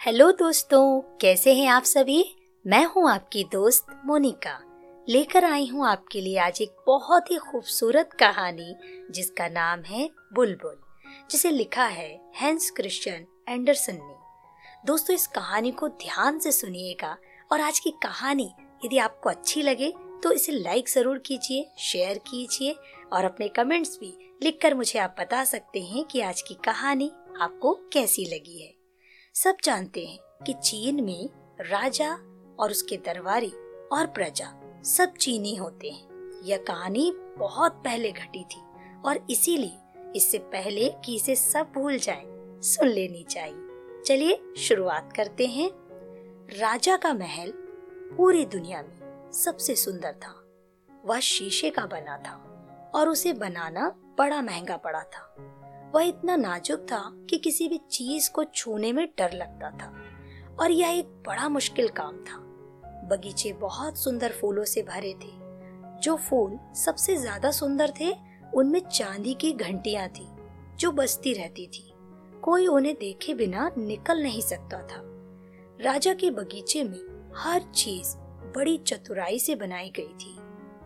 Hello दोस्तों, कैसे हैं आप सभी? मैं हूँ आपकी दोस्त मोनिका। लेकर आई हूँ आपके लिए आज एक बहुत ही खूबसूरत कहानी, जिसका नाम है बुलबुल, जिसे लिखा है हैंस क्रिश्चियन एंडरसन ने। दोस्तों, इस कहानी को ध्यान से सुनिएगा और आज की कहानी यदि आपको अच्छी लगे तो इसे लाइक ज़रूर कीजिए, शेयर कीजिए और अपने कमेंट्स भी लिखकर मुझे आप बता सकते हैं कि आज की कहानी आपको कैसी लगी है। सब जानते हैं कि चीन में राजा और उसके दरबारी और प्रजा सब चीनी होते हैं। यह कहानी बहुत पहले घटी थी और इसीलिए इससे पहले कि इसे सब भूल जाएँ, सुन लेनी चाहिए। चलिए शुरुआत करते हैं। राजा का महल पूरी दुनिया में सबसे सुंदर था। वह शीशे का बना था और उसे बनाना बड़ा महँगा पड़ा था। वह इतना नाजुक था कि किसी भी चीज़ को छूने में डर लगता था, और यह एक बड़ा मुश्किल काम था। बगीचे बहुत सुंदर फूलों से भरे थे। जो फूल सबसे ज़्यादा सुंदर थे, उनमें चांदी की घंटियाँ थी, जो बजती रहती थी। कोई उन्हें देखे बिना निकल नहीं सकता था। राजा के बगीचे में हर चीज़ बड़ी चतुराई से बनाई गई थी।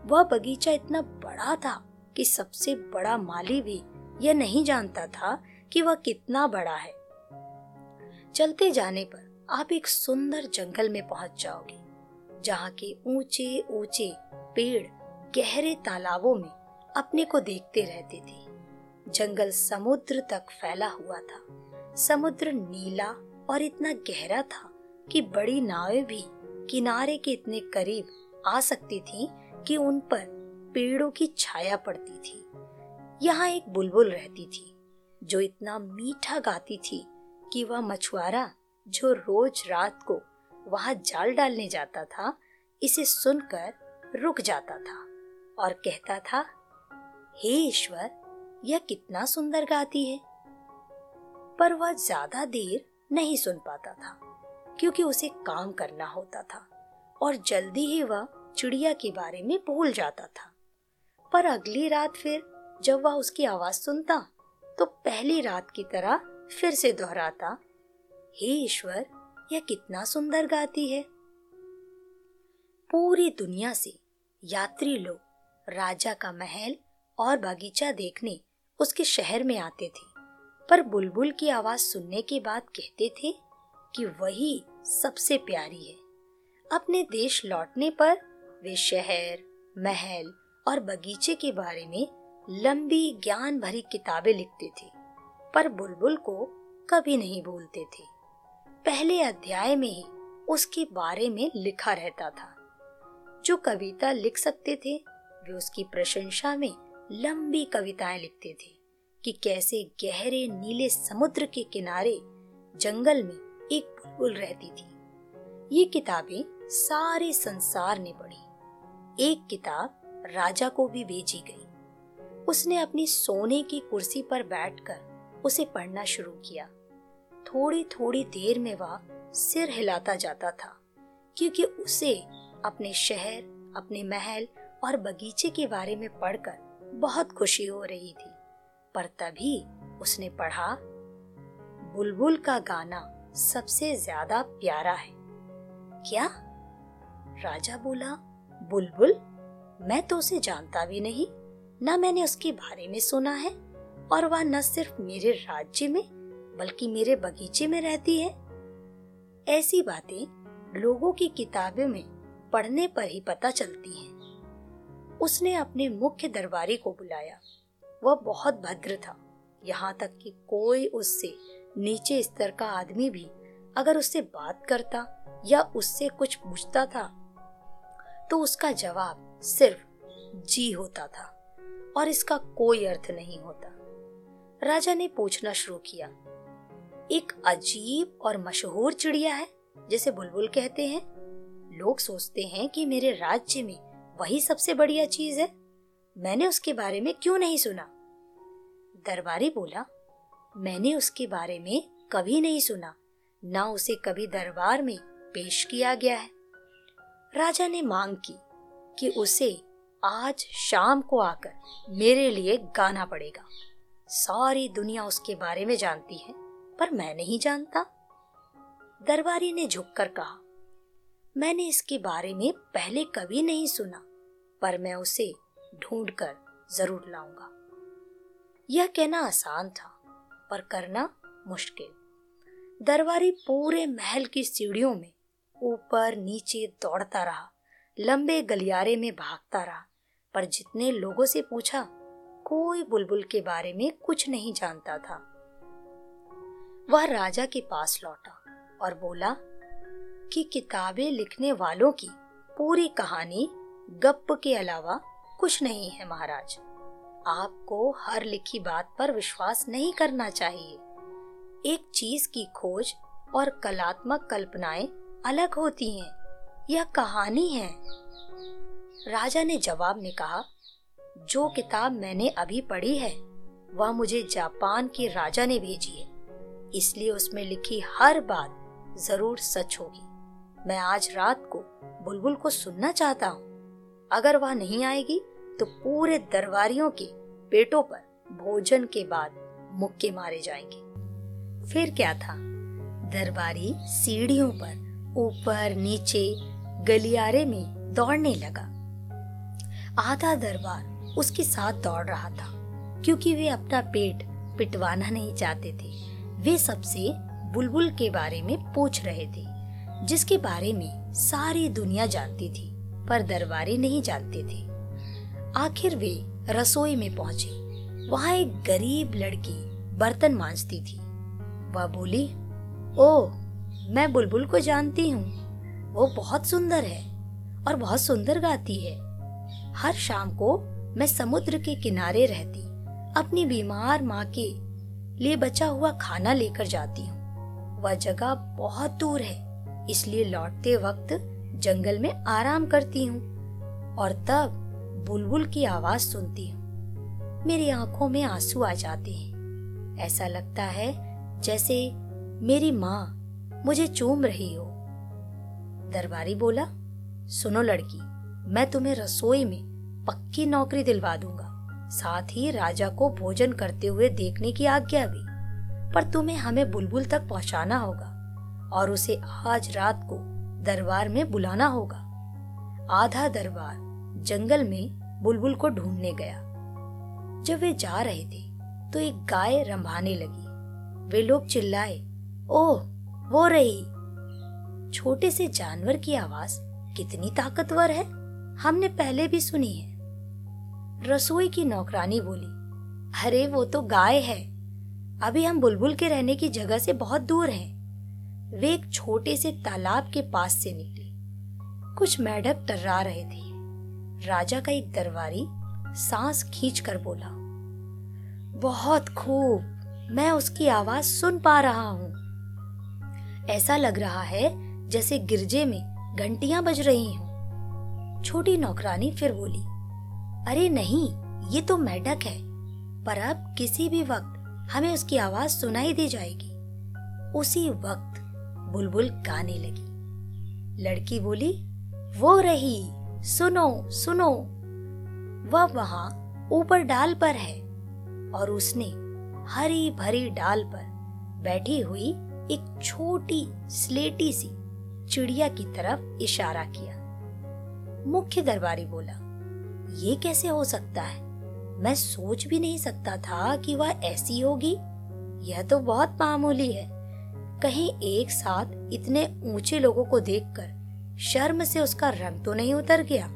वह बगीचा इतना बड़ा था कि सबसे बड़ा माली भी यह नहीं जानता था कि वह कितना बड़ा है। चलते जाने पर आप एक सुंदर जंगल में पहुँच जाओगे, जहाँ के ऊँचे ऊँचे पेड़ गहरे तालाबों में अपने को देखते रहते थे। जंगल समुद्र तक फैला हुआ था। समुद्र नीला और इतना गहरा था कि बड़ी नावें भी किनारे के इतने करीब आ सकती थी कि उन पर पेड़ों की छाया पड़ती थी। यहाँ एक बुलबुल रहती थी, जो इतना मीठा गाती थी कि वह मछुआरा जो रोज रात को वहाँ जाल डालने जाता था, इसे सुनकर रुक जाता था और कहता था, हे ईश्वर, यह कितना सुंदर गाती है। पर वह ज़्यादा देर नहीं सुन पाता था, क्योंकि उसे काम करना होता था और जल्दी ही वह चिड़िया के बारे में भूल जाता था। पर अगली रात फिर जब वह उसकी आवाज़ सुनता तो पहली रात की तरह फिर से दोहराता, हे ईश्वर, यह कितना सुंदर गाती है। पूरी दुनिया से यात्री लोग, राजा का महल और बगीचा देखने उसके शहर में आते थे, पर बुलबुल की आवाज़ सुनने के बाद कहते थे कि वही सबसे प्यारी है। अपने देश लौटने पर वे शहर, महल और बगीचे के बारे में लंबी ज्ञान भरी किताबें लिखते थे, पर बुलबुल को कभी नहीं भूलते थे। पहले अध्याय में ही उसके बारे में लिखा रहता था। जो कविता लिख सकते थे, वे उसकी प्रशंसा में लंबी कविताएँ लिखते थे कि कैसे गहरे नीले समुद्र के किनारे जंगल में एक बुलबुल रहती थी। ये किताबें सारे संसार ने पढ़ी। एक किताब राजा को भी भेजी गई। उसने अपनी सोने की कुर्सी पर बैठकर उसे पढ़ना शुरू किया। थोड़ी थोड़ी देर में वह सिर हिलाता जाता था, क्योंकि उसे अपने शहर, अपने महल और बगीचे के बारे में पढ़कर बहुत खुशी हो रही थी। पर तभी उसने पढ़ा, बुलबुल का गाना सबसे ज़्यादा प्यारा है। क्या? राजा बोला, बुलबुल? मैं तो उसे जानता भी नहीं। न मैंने उसके बारे में सुना है और वह न सिर्फ़ मेरे राज्य में, बल्कि मेरे बगीचे में रहती है। ऐसी बातें लोगों की किताबों में पढ़ने पर ही पता चलती हैं। उसने अपने मुख्य दरबारी को बुलाया। वह बहुत भद्र था। यहाँ तक कि कोई उससे नीचे स्तर का आदमी भी अगर उससे बात करता या उससे कुछ पूछता था तो उसका जवाब सिर्फ़ जी होता था। और इसका कोई अर्थ नहीं होता। राजा ने पूछना शुरू किया, एक अजीब और मशहूर चिड़िया है, जिसे बुलबुल कहते हैं। लोग सोचते हैं कि मेरे राज्य में वही सबसे बढ़िया चीज़ है। मैंने उसके बारे में क्यों नहीं सुना? दरबारी बोला, मैंने उसके बारे में कभी नहीं सुना, ना उसे कभी दरबार में पेश किया गया है। राजा ने मांग की कि उसे आज शाम को आकर मेरे लिए गाना पड़ेगा। सारी दुनिया उसके बारे में जानती है, पर मैं नहीं जानता। दरबारी ने झुककर कहा, मैंने इसके बारे में पहले कभी नहीं सुना, पर मैं उसे ढूंढकर ज़रूर लाऊँगा। यह कहना आसान था, पर करना मुश्किल। दरबारी पूरे महल की सीढ़ियों में ऊपर नीचे दौड़ता रहा, लंबे गलियारे में भागता रहा। पर जितने लोगों से पूछा, कोई बुलबुल के बारे में कुछ नहीं जानता था। वह राजा के पास लौटा और बोला कि किताबें लिखने वालों की पूरी कहानी गप के अलावा कुछ नहीं है महाराज। आपको हर लिखी बात पर विश्वास नहीं करना चाहिए। एक चीज़ की खोज और कलात्मक कल्पनाएँ अलग होती हैं, यह कहानी है। राजा ने जवाब में कहा, जो किताब मैंने अभी पढ़ी है, वह मुझे जापान के राजा ने भेजी है। इसलिए उसमें लिखी हर बात ज़रूर सच होगी। मैं आज रात को बुलबुल को सुनना चाहता हूँ। अगर वह नहीं आएगी तो पूरे दरबारियों के पेटों पर भोजन के बाद मुक्के मारे जाएँगे। फिर क्या था? दरबारी सीढ़ियों पर ऊपर नीचे गलियारे में दौड़ने लगा। आधा दरबार उसके साथ दौड़ रहा था, क्योंकि वे अपना पेट पिटवाना नहीं चाहते थे। वे सबसे बुलबुल के बारे में पूछ रहे थे, जिसके बारे में सारी दुनिया जानती थी, पर दरबारी नहीं जानते थे। आखिर वे रसोई में पहुँचे। वहाँ एक गरीब लड़की बर्तन मांजती थी। वह बोली, ओ, मैं बुलबुल को जानती हूँ। वो बहुत सुंदर है और बहुत सुंदर गाती है। हर शाम को मैं समुद्र के किनारे रहती, अपनी बीमार माँ के लिए बचा हुआ खाना लेकर जाती हूँ। वह जगह बहुत दूर है, इसलिए लौटते वक्त जंगल में आराम करती हूँ और तब बुलबुल की आवाज़ सुनती हूँ। मेरी आँखों में आँसू आ जाते हैं। ऐसा लगता है जैसे मेरी माँ मुझे चूम रही हो। दरबारी बोला, सुनो लड़की मैं तुम्हें रसोई में पक्की नौकरी दिलवा दूँगा। साथ ही राजा को भोजन करते हुए देखने की आज्ञा भी। पर तुम्हें हमें बुलबुल तक पहुंचाना होगा और उसे आज रात को दरबार में बुलाना होगा। आधा दरबार जंगल में बुलबुल को ढूँढने गया। जब वे जा रहे थे तो एक गाय रंभाने लगी। वे लोग चिल्लाए, ओह, वो रही! छोटे से जानवर की आवाज़ कितनी ताकतवर है। हमने पहले भी सुनी है। रसोई की नौकरानी बोली, अरे, वो तो गाय है। अभी हम बुलबुल के रहने की जगह से बहुत दूर हैं। वे एक छोटे से तालाब के पास से निकली। कुछ मेढक टर्रा रहे थे। राजा का एक दरबारी सांस खींच कर बोला, बहुत खूब, मैं उसकी आवाज़ सुन पा रहा हूँ। ऐसा लग रहा है जैसे गिरजे में घंटियाँ बज रही हूँ। छोटी नौकरानी फिर बोली, अरे नहीं, ये तो मेढक है, पर अब किसी भी वक्त हमें उसकी आवाज़ सुनाई दी जाएगी। उसी वक्त बुलबुल गाने लगी। लड़की बोली, वो रही, सुनो सुनो, वह वहाँ ऊपर डाल पर है। और उसने हरी भरी डाल पर बैठी हुई एक छोटी, स्लेटी सी चिड़िया की तरफ़ इशारा किया। मुख्य दरबारी बोला, ये कैसे हो सकता है? मैं सोच भी नहीं सकता था कि वह ऐसी होगी। यह तो बहुत मामूली है। कहीं एक साथ इतने ऊँचे लोगों को देखकर शर्म से उसका रंग तो नहीं उतर गया।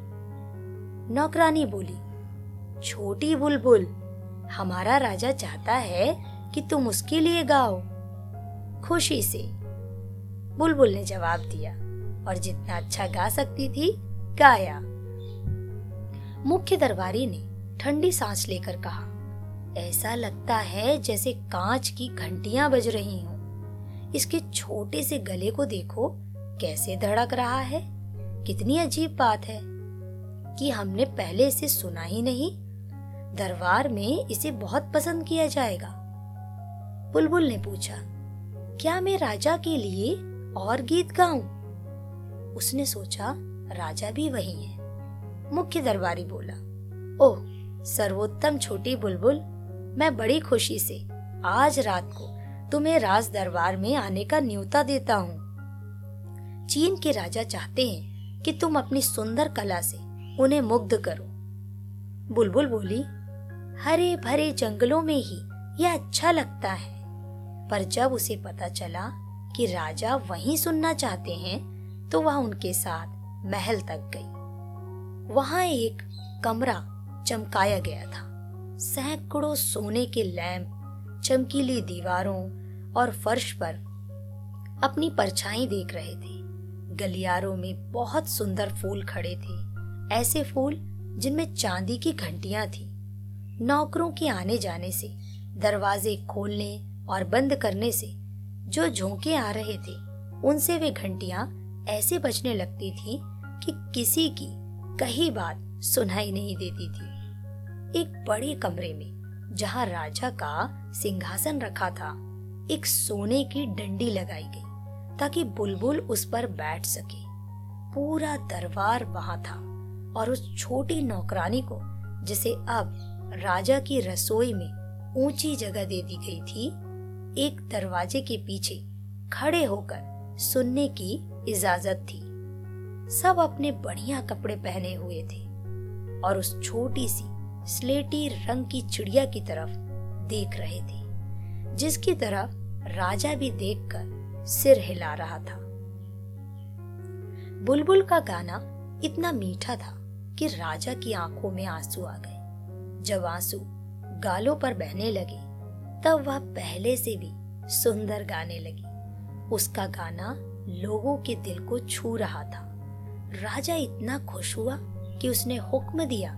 नौकरानी बोली, छोटी बुलबुल, हमारा राजा चाहता है कि तुम उसके लिए गाओ। खुशी से बुलबुल ने जवाब दिया और जितना अच्छा गा सकती थी गाया। मुख्य दरबारी ने ठंडी सांस लेकर कहा, ऐसा लगता है जैसे कांच की घंटियाँ बज रही हों। इसके छोटे से गले को देखो, कैसे धड़क रहा है। कितनी अजीब बात है, कि हमने पहले इसे सुना ही नहीं। दरबार में इसे बहुत पसंद किया जाएगा। बुलबुल ने पूछा, क्या मैं राजा के लिए और गीत गाऊं? उसने सोचा राजा भी वही है। मुख्य दरबारी बोला, ओह, सर्वोत्तम छोटी बुलबुल, मैं बड़ी खुशी से आज रात को तुम्हें राज दरबार में आने का न्योता देता हूँ। चीन के राजा चाहते हैं कि तुम अपनी सुंदर कला से उन्हें मुग्ध करो। बुलबुल बोली हरे भरे जंगलों में ही यह अच्छा लगता है। पर जब उसे पता चला कि राजा वहीं सुनना चाहते हैं तो वह उनके साथ महल तक गई। वहाँ एक कमरा चमकाया गया था। सैकड़ों सोने के लैंप, चमकीली दीवारों और फर्श पर अपनी परछाई देख रहे थे। गलियारों में बहुत सुंदर फूल खड़े थे, ऐसे फूल जिनमें चांदी की घंटियाँ थी। नौकरों के आने जाने से, दरवाजे खोलने और बंद करने से, जो झोंके आ रहे थे, उनसे वे घंटियाँ ऐसे बजने लगती थी कि किसी की कही बात सुनाई नहीं देती थी। एक बड़े कमरे में, जहाँ राजा का सिंहासन रखा था, एक सोने की डंडी लगाई गई, ताकि बुलबुल उस पर बैठ सके। पूरा दरबार वहाँ था, और उस छोटी नौकरानी को, जिसे अब राजा की रसोई में ऊँची जगह दे दी गई थी, एक दरवाजे के पीछे खड़े होकर सुनने की इजाज़त थी। सब अपने बढ़िया कपड़े पहने हुए थे और उस छोटी सी, स्लेटी रंग की चिड़िया की तरफ़ देख रहे थे, जिसकी तरफ़ राजा भी देखकर सिर हिला रहा था। बुलबुल का गाना इतना मीठा था कि राजा की आँखों में आँसू आ गए। जब आँसू गालों पर बहने लगे, तब वह पहले से भी सुंदर गाने लगी। उसका गाना लोगों के दिल को छू रहा था। राजा इतना खुश हुआ कि उसने हुक्म दिया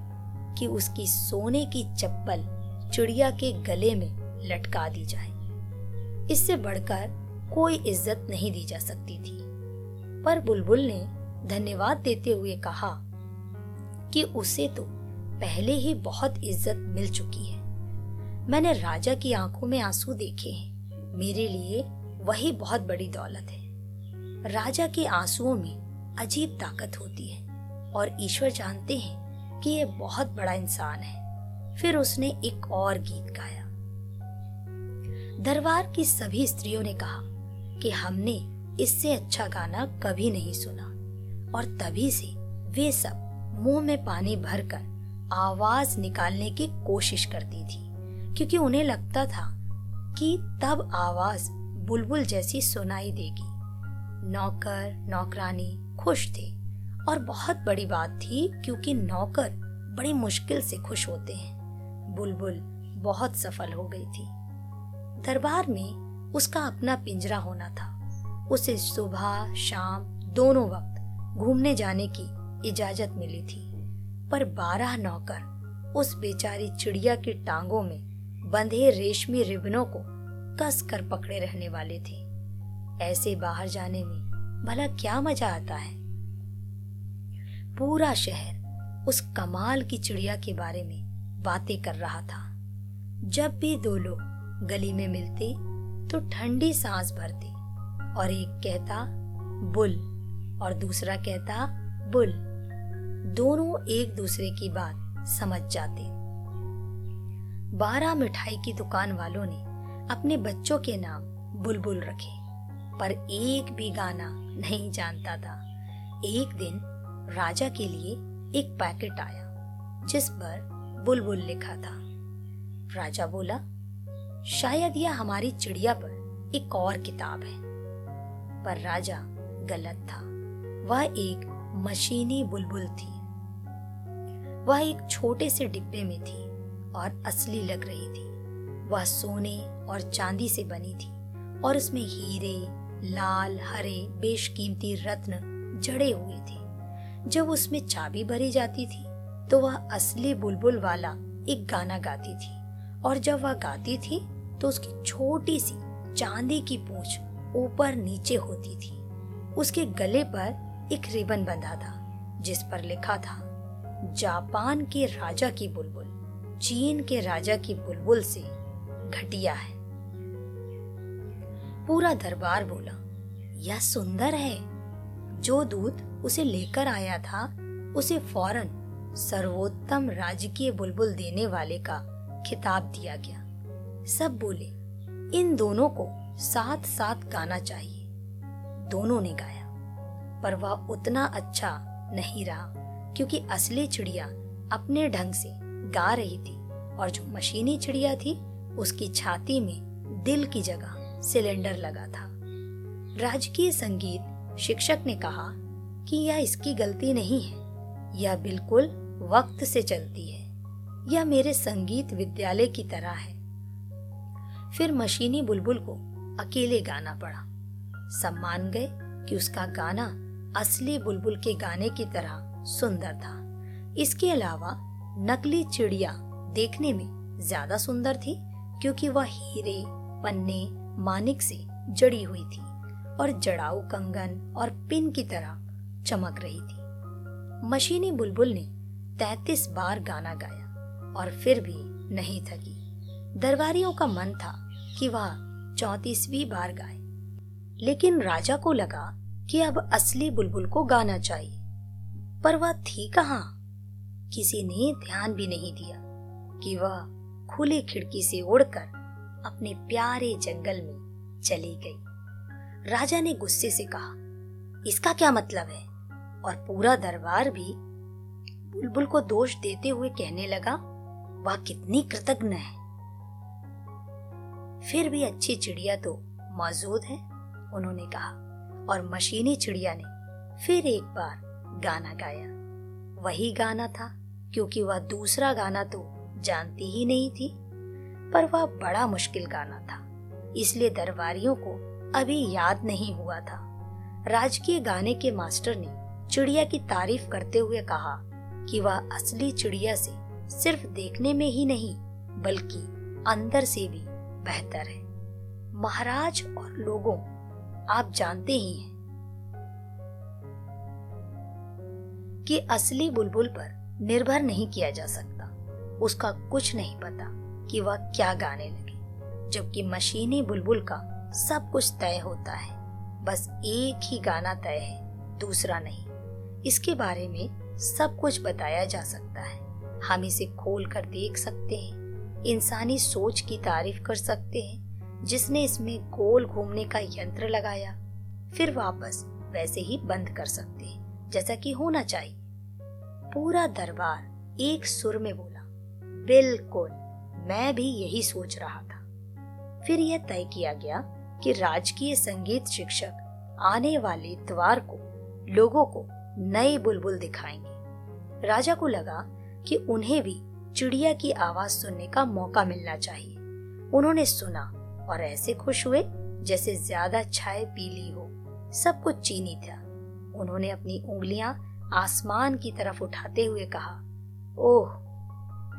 कि उसकी सोने की चप्पल चिड़िया के गले में लटका दी जाए। इससे बढ़कर कोई इज़्ज़त नहीं दी जा सकती थी। पर बुलबुल ने धन्यवाद देते हुए कहा कि उसे तो पहले ही बहुत इज़्ज़त मिल चुकी है। मैंने राजा की आँखों में आँसू देखे हैं। मेरे लिए वही बहुत बड़ी दौलत है। राजा के आंसुओं में अजीब ताकत होती है और ईश्वर जानते हैं कि ये बहुत बड़ा इंसान है। फिर उसने एक और गीत गाया। दरबार की सभी स्त्रियों ने कहा कि हमने इससे अच्छा गाना कभी नहीं सुना और तभी से वे सब मुँह में पानी भरकर आवाज़ निकालने की कोशिश करती थी, क्योंकि उन्हें लगता था कि तब आवाज़ बुलबुल जैसी सुनाई देगी। नौकर, नौकरानी खुश थे और बहुत बड़ी बात थी क्योंकि नौकर बड़ी मुश्किल से खुश होते हैं। बुलबुल बहुत सफल हो गई थी। दरबार में उसका अपना पिंजरा होना था। उसे सुबह, शाम दोनों वक्त घूमने जाने की इजाज़त मिली थी। पर बारह नौकर उस बेचारी चिड़िया की टांगों में बंधे रेशमी रिबनों को कस कर पकड़े रहने वाले थे। ऐसे बाहर जाने में भला क्या मज़ा आता है? पूरा शहर उस कमाल की चिड़िया के बारे में बातें कर रहा था। जब भी दो लोग गली में मिलते तो ठंडी सांस भरते और एक कहता, बुल, और दूसरा कहता, बुल। दोनों एक दूसरे की बात समझ जाते। बारह मिठाई की दुकान वालों ने अपने बच्चों के नाम बुलबुल रखे। पर एक भी गाना नहीं जानता था। एक दिन राजा के लिए एक पैकेट आया, जिस पर बुलबुल लिखा था। राजा बोला, शायद यह हमारी चिड़िया पर एक और किताब है। पर राजा गलत था। वह एक मशीनी बुलबुल थी। वह एक छोटे से डिब्बे में थी और असली लग रही थी। वह सोने और चांदी से बनी थी, और उसमें हीरे, लाल, हरे, बेशकीमती रत्न जड़े हुए थे। जब उसमें चाबी भरी जाती थी तो वह असली बुलबुल वाला एक गाना गाती थी, और जब वह गाती थी तो उसकी छोटी सी चांदी की पूंछ ऊपर नीचे होती थी। उसके गले पर एक रिबन बंधा था, जिस पर लिखा था, जापान के राजा की बुलबुल, चीन के राजा की बुलबुल से घटिया है। पूरा दरबार बोला, यह सुंदर है। जो दूत उसे लेकर आया था, उसे फ़ौरन सर्वोत्तम राजकीय बुलबुल देने वाले का खिताब दिया गया। सब बोले, इन दोनों को साथ साथ गाना चाहिए। दोनों ने गाया, पर वह उतना अच्छा नहीं रहा, क्योंकि असली चिड़िया अपने ढंग से गा रही थी और जो मशीनी चिड़िया थी, उसकी छाती में दिल की जगह सिलेंडर लगा था। राजकीय संगीत शिक्षक ने कहा कि यह इसकी गलती नहीं है, यह बिल्कुल वक्त से चलती है, यह मेरे संगीत विद्यालय की तरह है। फिर मशीनी बुलबुल को अकेले गाना पड़ा। सब मान गए कि उसका गाना असली बुलबुल के गाने की तरह सुंदर था। इसके अलावा नकली चिड़िया देखने में ज़्यादा सुंदर थी, क्योंकि वह हीरे, पन्ने मानिक से जड़ी हुई थी और जड़ाऊ कंगन और पिन की तरह चमक रही थी। मशीनी बुलबुल ने तैतीस बार गाना गाया और फिर भी नहीं थकी। दरबारियों का मन था कि वह चौतीसवीं बार गाए। लेकिन राजा को लगा कि अब असली बुलबुल को गाना चाहिए। पर वह थी कहाँ? किसी ने ध्यान भी नहीं दिया कि वह खुली खिड़की से उड़कर अपने प्यारे जंगल में चली गई। राजा ने गुस्से से कहा, इसका क्या मतलब है? और पूरा दरबार भी बुलबुल को दोष देते हुए कहने लगा, वह, कितनी कृतज्ञ है। फिर भी अच्छी चिड़िया तो मौजूद है, उन्होंने कहा, और मशीनी चिड़िया ने फिर एक बार गाना गाया। वही गाना था, क्योंकि वह दूसरा गाना तो जानती ही नहीं थी। पर वह बड़ा मुश्किल गाना था। इसलिए दरबारियों को अभी याद नहीं हुआ था। राजकीय गाने के मास्टर ने चिड़िया की तारीफ़ करते हुए कहा कि वह असली चिड़िया से सिर्फ़ देखने में ही नहीं, बल्कि अंदर से भी बेहतर है। महाराज और लोगों, आप जानते ही हैं कि असली बुलबुल पर निर्भर नहीं किया जा सकता। उसका कुछ नहीं पता। कि वह क्या गाने लगे। जबकि मशीनी बुलबुल का सब कुछ तय होता है। बस एक ही गाना तय है, दूसरा नहीं। इसके बारे में सब कुछ बताया जा सकता है। हम इसे खोल कर देख सकते हैं। इंसानी सोच की तारीफ़ कर सकते हैं, जिसने इसमें गोल घूमने का यंत्र लगाया। फिर वापस वैसे ही बंद कर सकते हैं, जैसा कि होना चाहिए। पूरा दरबार एक सुर में बोला, बिल्कुल। मैं भी यही सोच रहा था। फिर यह तय किया गया कि राजकीय संगीत शिक्षक आने वाले इतवार को, लोगों को नए बुलबुल दिखाएँगे। राजा को लगा कि उन्हें भी चिड़िया की आवाज़ सुनने का मौका मिलना चाहिए। उन्होंने सुना और ऐसे खुश हुए जैसे ज़्यादा चाय पी ली हो। सब कुछ चीनी था। उन्होंने अपनी उंगलियाँ आसमान की तरफ़ उठाते हुए कहा, ओह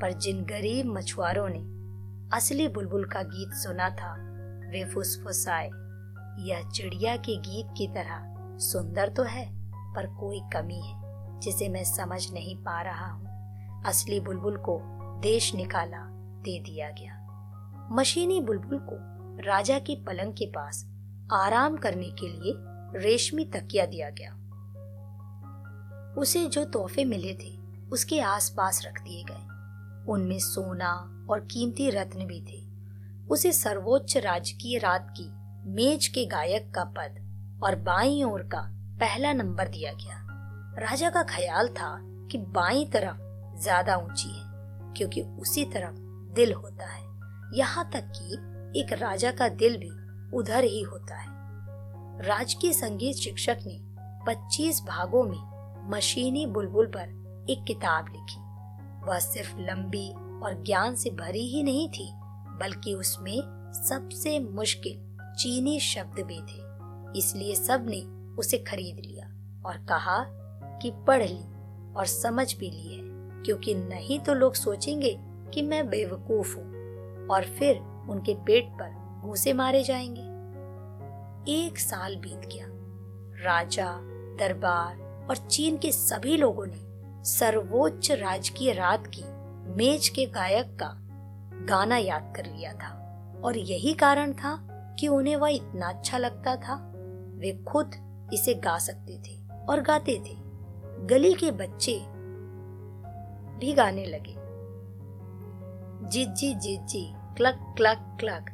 पर जिन गरीब मछुआरों ने असली बुलबुल का गीत सुना था, वे फुसफुसाए, यह चिड़िया के गीत की तरह सुंदर तो है, पर कोई कमी है, जिसे मैं समझ नहीं पा रहा हूँ। असली बुलबुल को देश निकाला दे दिया गया। मशीनी बुलबुल को राजा की पलंग के पास आराम करने के लिए रेशमी तकिया दिया गया। उसे जो तोहफे मिले थे, उसके आसपास रख दिए गए। उनमें सोना और कीमती रत्न भी थे। उसे सर्वोच्च राजकीय रात की मेज के गायक का पद और बाई ओर का पहला नंबर दिया गया। राजा का ख्याल था कि बाई तरफ़ ज़्यादा ऊँची है, क्योंकि उसी तरफ़ दिल होता है। यहाँ तक कि एक राजा का दिल भी उधर ही होता है। राजकीय संगीत शिक्षक ने 25 भागों में मशीनी बुलबुल पर एक किताब लिखी। वह सिर्फ़ लंबी और ज्ञान से भरी ही नहीं थी, बल्कि उसमें सबसे मुश्किल चीनी शब्द भी थे। इसलिए सबने उसे खरीद लिया और कहा कि पढ़ ली और समझ भी ली है, क्योंकि नहीं तो लोग सोचेंगे कि मैं बेवकूफ़ हूँ और फिर उनके पेट पर घूसे मारे जाएँगे। एक साल बीत गया। राजा, दरबार और चीन के सभी लोगों ने सर्वोच्च राजकीय रात की मेज के गायक का गाना याद कर लिया था। और यही कारण था कि उन्हें वह इतना अच्छा लगता था। वे खुद इसे गा सकते थे और गाते थे। गली के बच्चे भी गाने लगे। जिज्जी जिज्जी क्लक क्लक क्लक।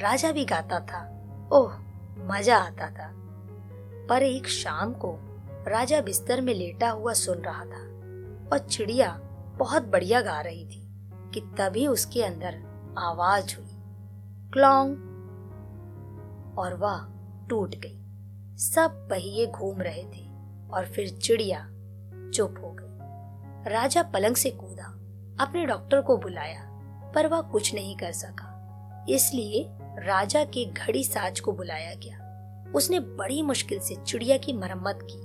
राजा भी गाता था। ओह, मज़ा आता था। पर एक शाम को राजा बिस्तर में लेटा हुआ सुन रहा था। और चिड़िया बहुत बढ़िया गा रही थी कि तभी उसके अंदर आवाज़ हुई। क्लॉन्ग और वह टूट गई। सब पहिए घूम रहे थे और फिर चिड़िया चुप हो गई। राजा पलंग से कूदा, अपने डॉक्टर को बुलाया, पर वह कुछ नहीं कर सका। इसलिए राजा के घड़ी साज को बुलाया गया। उसने बड़ी मुश्किल से चिड़िया की मरम्मत की,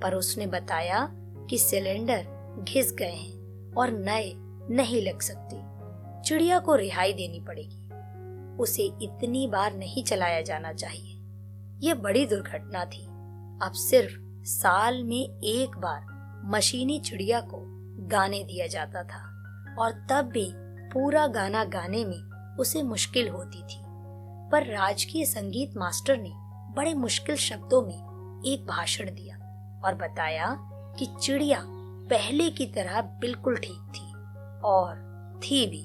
पर उसने बताया कि सिलेंडर घिस गए हैं और नए नहीं लग सकते। चिड़िया को रिहाई देनी पड़ेगी। उसे इतनी बार नहीं चलाया जाना चाहिए। यह बड़ी दुर्घटना थी। अब सिर्फ़ साल में एक बार मशीनी चिड़िया को गाने दिया जाता था और तब भी पूरा गाना गाने में उसे मुश्किल होती थी। पर राजकीय संगीत मास्टर ने बड़े मुश्किल शब्दों में एक भाषण दिया और बताया कि चिड़िया पहले की तरह बिल्कुल ठीक थी और थी भी।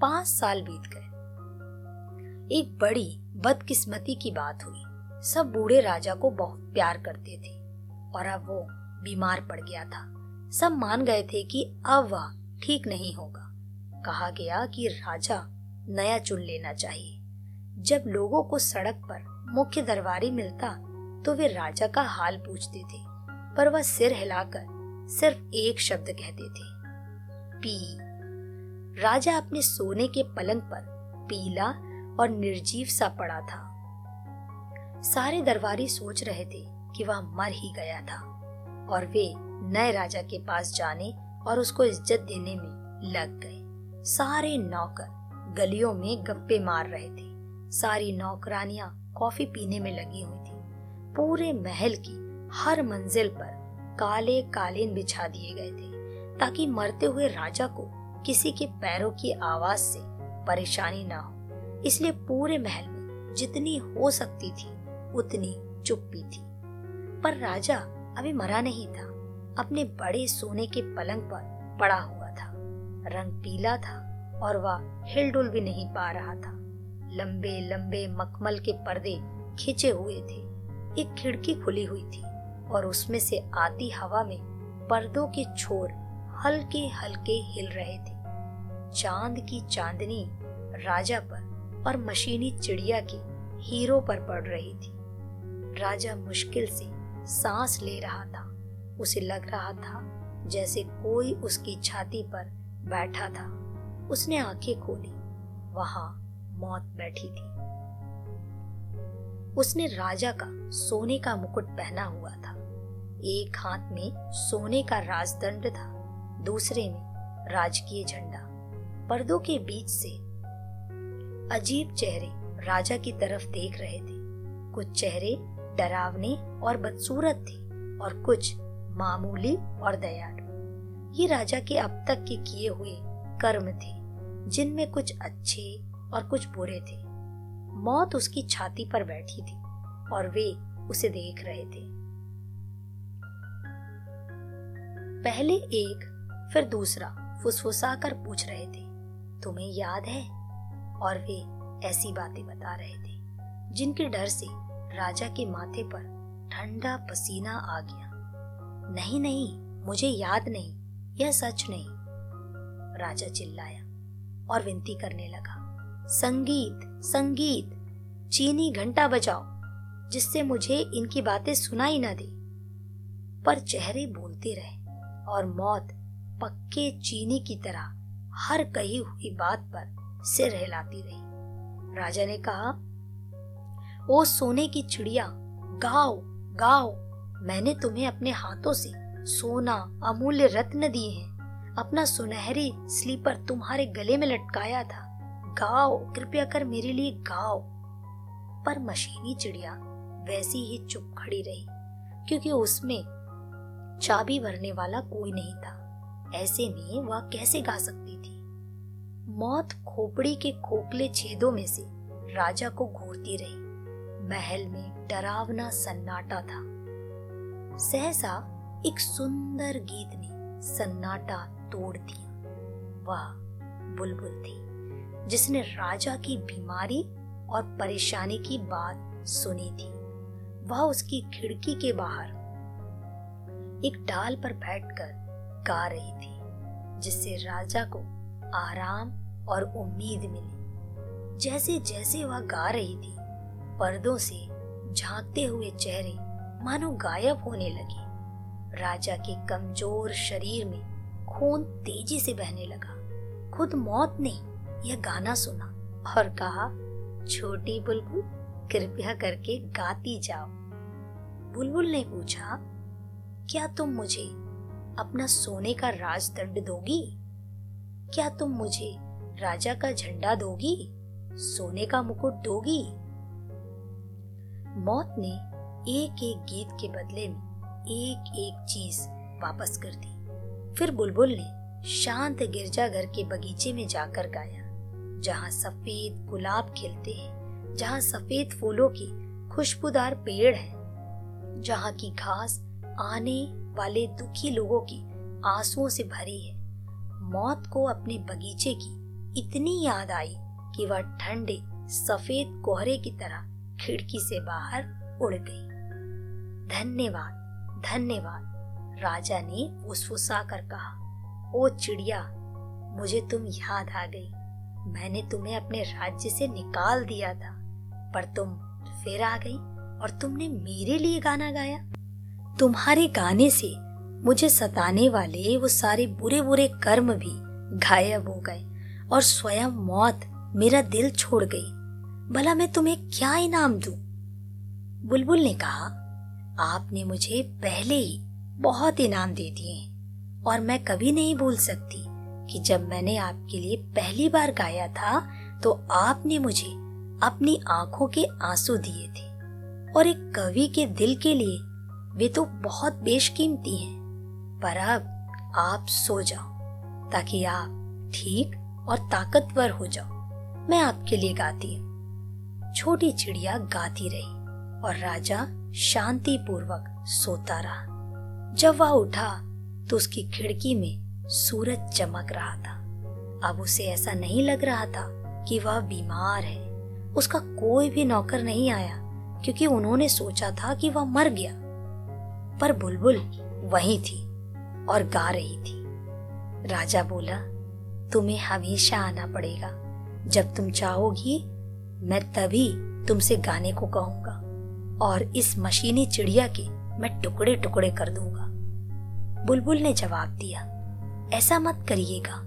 पाँच साल बीत गए। एक बड़ी, बदकिस्मती की बात हुई। सब बूढ़े राजा को बहुत प्यार करते थे और अब वो बीमार पड़ गया था। सब मान गए थे कि अब वह ठीक नहीं होगा। कहा गया कि राजा नया चुन लेना चाहिए। जब लोगों को सड़क पर मुख्य दरबारी मिलता तो वे राजा का हाल पूछते थे, पर वह सिर हिलाकर सिर्फ़ एक शब्द कहते थे। पी। राजा अपने सोने के पलंग पर पीला और निर्जीव सा पड़ा था। सारे दरबारी सोच रहे थे कि वह मर ही गया था और वे नए राजा के पास जाने और उसको इज़्ज़त देने में लग गए। सारे नौकर गलियों में गप्पे मार रहे थे। सारी नौकरानियाँ कॉफ़ी पीने में लगी हुई थी। पूरे महल की हर मंजिल पर काले कालीन बिछा दिए गए थे, ताकि मरते हुए राजा को किसी के पैरों की आवाज़ से परेशानी ना हो। इसलिए पूरे महल में जितनी हो सकती थी, उतनी चुप्पी थी। पर राजा अभी मरा नहीं था, अपने बड़े सोने के पलंग पर पड़ा हुआ था। रंग पीला था और वह हिलडुल भी नहीं पा रहा था। लंबे लंबे मखमल के पर्दे खिंचे हुए थे। एक खिड़की खुली हुई थी। और उसमें से आती हवा में पर्दों के छोर हल्के हल्के हिल रहे थे। चाँद की चांदनी राजा पर और मशीनी चिड़िया की हीरो पर पड़ रही थी। राजा मुश्किल से सांस ले रहा था। उसे लग रहा था जैसे कोई उसकी छाती पर बैठा था। उसने आँखें खोली। वहाँ मौत बैठी थी। उसने राजा का सोने का मुकुट पहना हुआ था। एक हाथ में सोने का राजदंड था, दूसरे में राजकीय झंडा। पर्दों के बीच से अजीब चेहरे राजा की तरफ़ देख रहे थे। कुछ चेहरे डरावने और बदसूरत थे और कुछ मामूली और दयालु। ये राजा के अब तक के किए हुए कर्म थे, जिनमें कुछ अच्छे और कुछ बुरे थे। मौत उसकी छाती पर बैठी थी और वे उसे देख रहे थे। पहले एक, फिर दूसरा फुसफुसा कर पूछ रहे थे। तुम्हें याद है? और वे ऐसी बातें बता रहे थे, जिनके डर से राजा के माथे पर ठंडा पसीना आ गया। नहीं नहीं, मुझे याद नहीं, यह सच नहीं। राजा चिल्लाया और विनती करने लगा, संगीत संगीत, चीनी घंटा बजाओ, जिससे मुझे इनकी बातें सुनाई ना दे। पर चेहरे बोलते रहे। और मौत पक्के चीनी की तरह हर कही हुई बात पर सिर हिलाती रही। राजा ने कहा, ओ सोने की चिड़िया, गाओ गाओ। मैंने तुम्हें अपने हाथों से सोना, अमूल्य रत्न दिए हैं। अपना सुनहरी स्लीपर तुम्हारे गले में लटकाया था। गाओ, कृपया कर मेरे लिए गाओ। पर मशीनी चिड़िया वैसी ही चुप खड़ी रही, क्योंकि उसमें चाबी भरने वाला कोई नहीं था। ऐसे में वह कैसे गा सकती थी? मौत खोपड़ी के खोखले छेदों में से राजा को घूरती रही। महल में डरावना सन्नाटा था। सहसा एक सुंदर गीत ने सन्नाटा तोड़ दिया। वह बुलबुल थी, जिसने राजा की बीमारी और परेशानी की बात सुनी थी। वह उसकी खिड़की के बाहर एक डाल पर बैठकर गा रही थी, जिससे राजा को आराम और उम्मीद मिली। जैसे जैसे वह गा रही थी, पर्दों से झांकते हुए चेहरे मानो गायब होने लगे। राजा के कमज़ोर शरीर में खून तेज़ी से बहने लगा। खुद मौत ने यह गाना सुना और कहा, छोटी बुलबुल, कृपया करके गाती जाओ। बुलबुल ने पूछा क्या तुम मुझे अपना सोने का राजदंड दोगी? क्या तुम मुझे राजा का झंडा दोगी? सोने का मुकुट दोगी? मौत ने एक एक गीत के बदले में एक एक चीज़ वापस कर दी। फिर बुलबुल ने शांत गिरजाघर के बगीचे में जाकर गाया, जहाँ सफ़ेद गुलाब खिलते हैं, जहाँ सफ़ेद फूलों की खुशबूदार पेड़ है, जहाँ की घास आने वाले दुखी लोगों की आंसुओं से भरी है। मौत को अपने बगीचे की इतनी याद आई कि वह ठंडे, सफ़ेद कोहरे की तरह खिड़की से बाहर उड़ गई। धन्यवाद धन्यवाद, राजा ने फुसफुसा कर कहा, ओ चिड़िया, मुझे तुम याद आ गई। मैंने तुम्हें अपने राज्य से निकाल दिया था, पर तुम फिर आ गई और तुमने मेरे लिए गाना गाया। तुम्हारे गाने से मुझे सताने वाले वो सारे बुरे बुरे कर्म भी गायब हो गए और स्वयं मौत मेरा दिल छोड़ गई भला मैं तुम्हें क्या इनाम दूँ? बुलबुल ने कहा, आपने मुझे पहले ही बहुत इनाम दे दिए और मैं कभी नहीं भूल सकती कि जब मैंने आपके लिए पहली बार गाया था तो आपने मुझे अपनी आँखों के आँसू दिए थे और एक कवि के दिल के लिए वे तो बहुत बेशकीमती हैं। पर अब आप सो जाओ, ताकि आप ठीक और ताकतवर हो जाओ। मैं आपके लिए गाती हूँ। छोटी चिड़िया गाती रही और राजा शांति पूर्वक सोता रहा। जब वह उठा तो उसकी खिड़की में सूरज चमक रहा था। अब उसे ऐसा नहीं लग रहा था कि वह बीमार है। उसका कोई भी नौकर नहीं आया, क्योंकि उन्होंने सोचा था कि वह मर गया। पर बुलबुल वहीं थी और गा रही थी। राजा बोला, तुम्हें हमेशा आना पड़ेगा। जब तुम चाहोगी, मैं तभी तुमसे गाने को कहूँगा और इस मशीनी चिड़िया के मैं टुकड़े टुकड़े कर दूँगा। बुलबुल ने जवाब दिया, ऐसा मत करिएगा।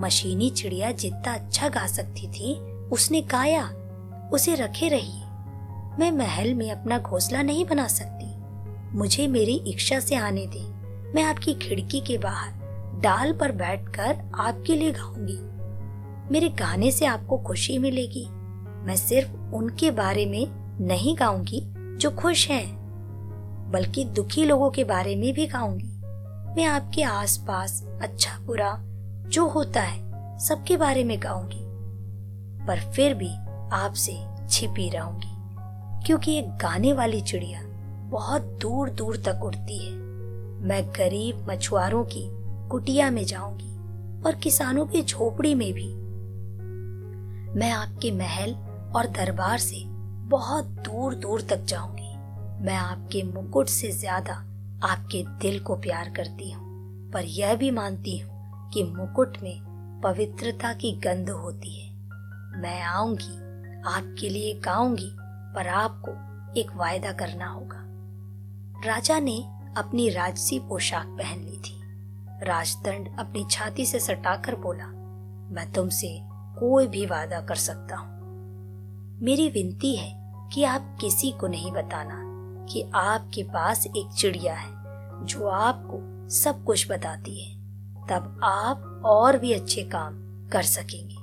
मशीनी चिड़िया जितना अच्छा गा सकती थी, उसने गाया, उसे रखे रहिए। मैं महल में अपना घोंसला नहीं बना सकती। मुझे मेरी इच्छा से आने दे। मैं आपकी खिड़की के बाहर डाल पर बैठकर आपके लिए गाऊँगी। मेरे गाने से आपको खुशी मिलेगी। मैं सिर्फ़ उनके बारे में नहीं गाऊँगी जो खुश हैं, बल्कि दुखी लोगों के बारे में भी गाऊँगी। मैं आपके आसपास अच्छा बुरा जो होता है, सबके बारे में गाऊँगी, पर फिर भी आपसे छिपी रहूँगी, क्योंकि एक गाने वाली चिड़िया बहुत दूर दूर तक उड़ती है। मैं गरीब मछुआरों की कुटिया में जाऊँगी और किसानों की झोपड़ी में भी। मैं आपके महल और दरबार से बहुत दूर दूर तक जाऊँगी। मैं आपके मुकुट से ज़्यादा आपके दिल को प्यार करती हूँ, पर यह भी मानती हूँ कि मुकुट में पवित्रता की गंध होती है। मैं आऊँगी, आपके लिए गाऊँगी, पर आपको एक वायदा करना होगा। राजा ने अपनी राजसी पोशाक पहन ली थी। राजदंड अपनी छाती से सटाकर बोला, मैं तुमसे कोई भी वादा कर सकता हूँ। मेरी विनती है कि आप किसी को नहीं बताना कि आपके पास एक चिड़िया है, जो आपको सब कुछ बताती है। तब आप और भी अच्छे काम कर सकेंगे।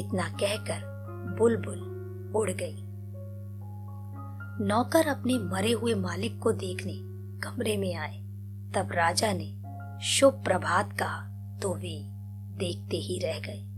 इतना कहकर बुलबुल उड़ गई। नौकर अपने मरे हुए मालिक को देखने कमरे में आए। तब राजा ने, शुभ प्रभात, कहा। तो वे देखते ही रह गए।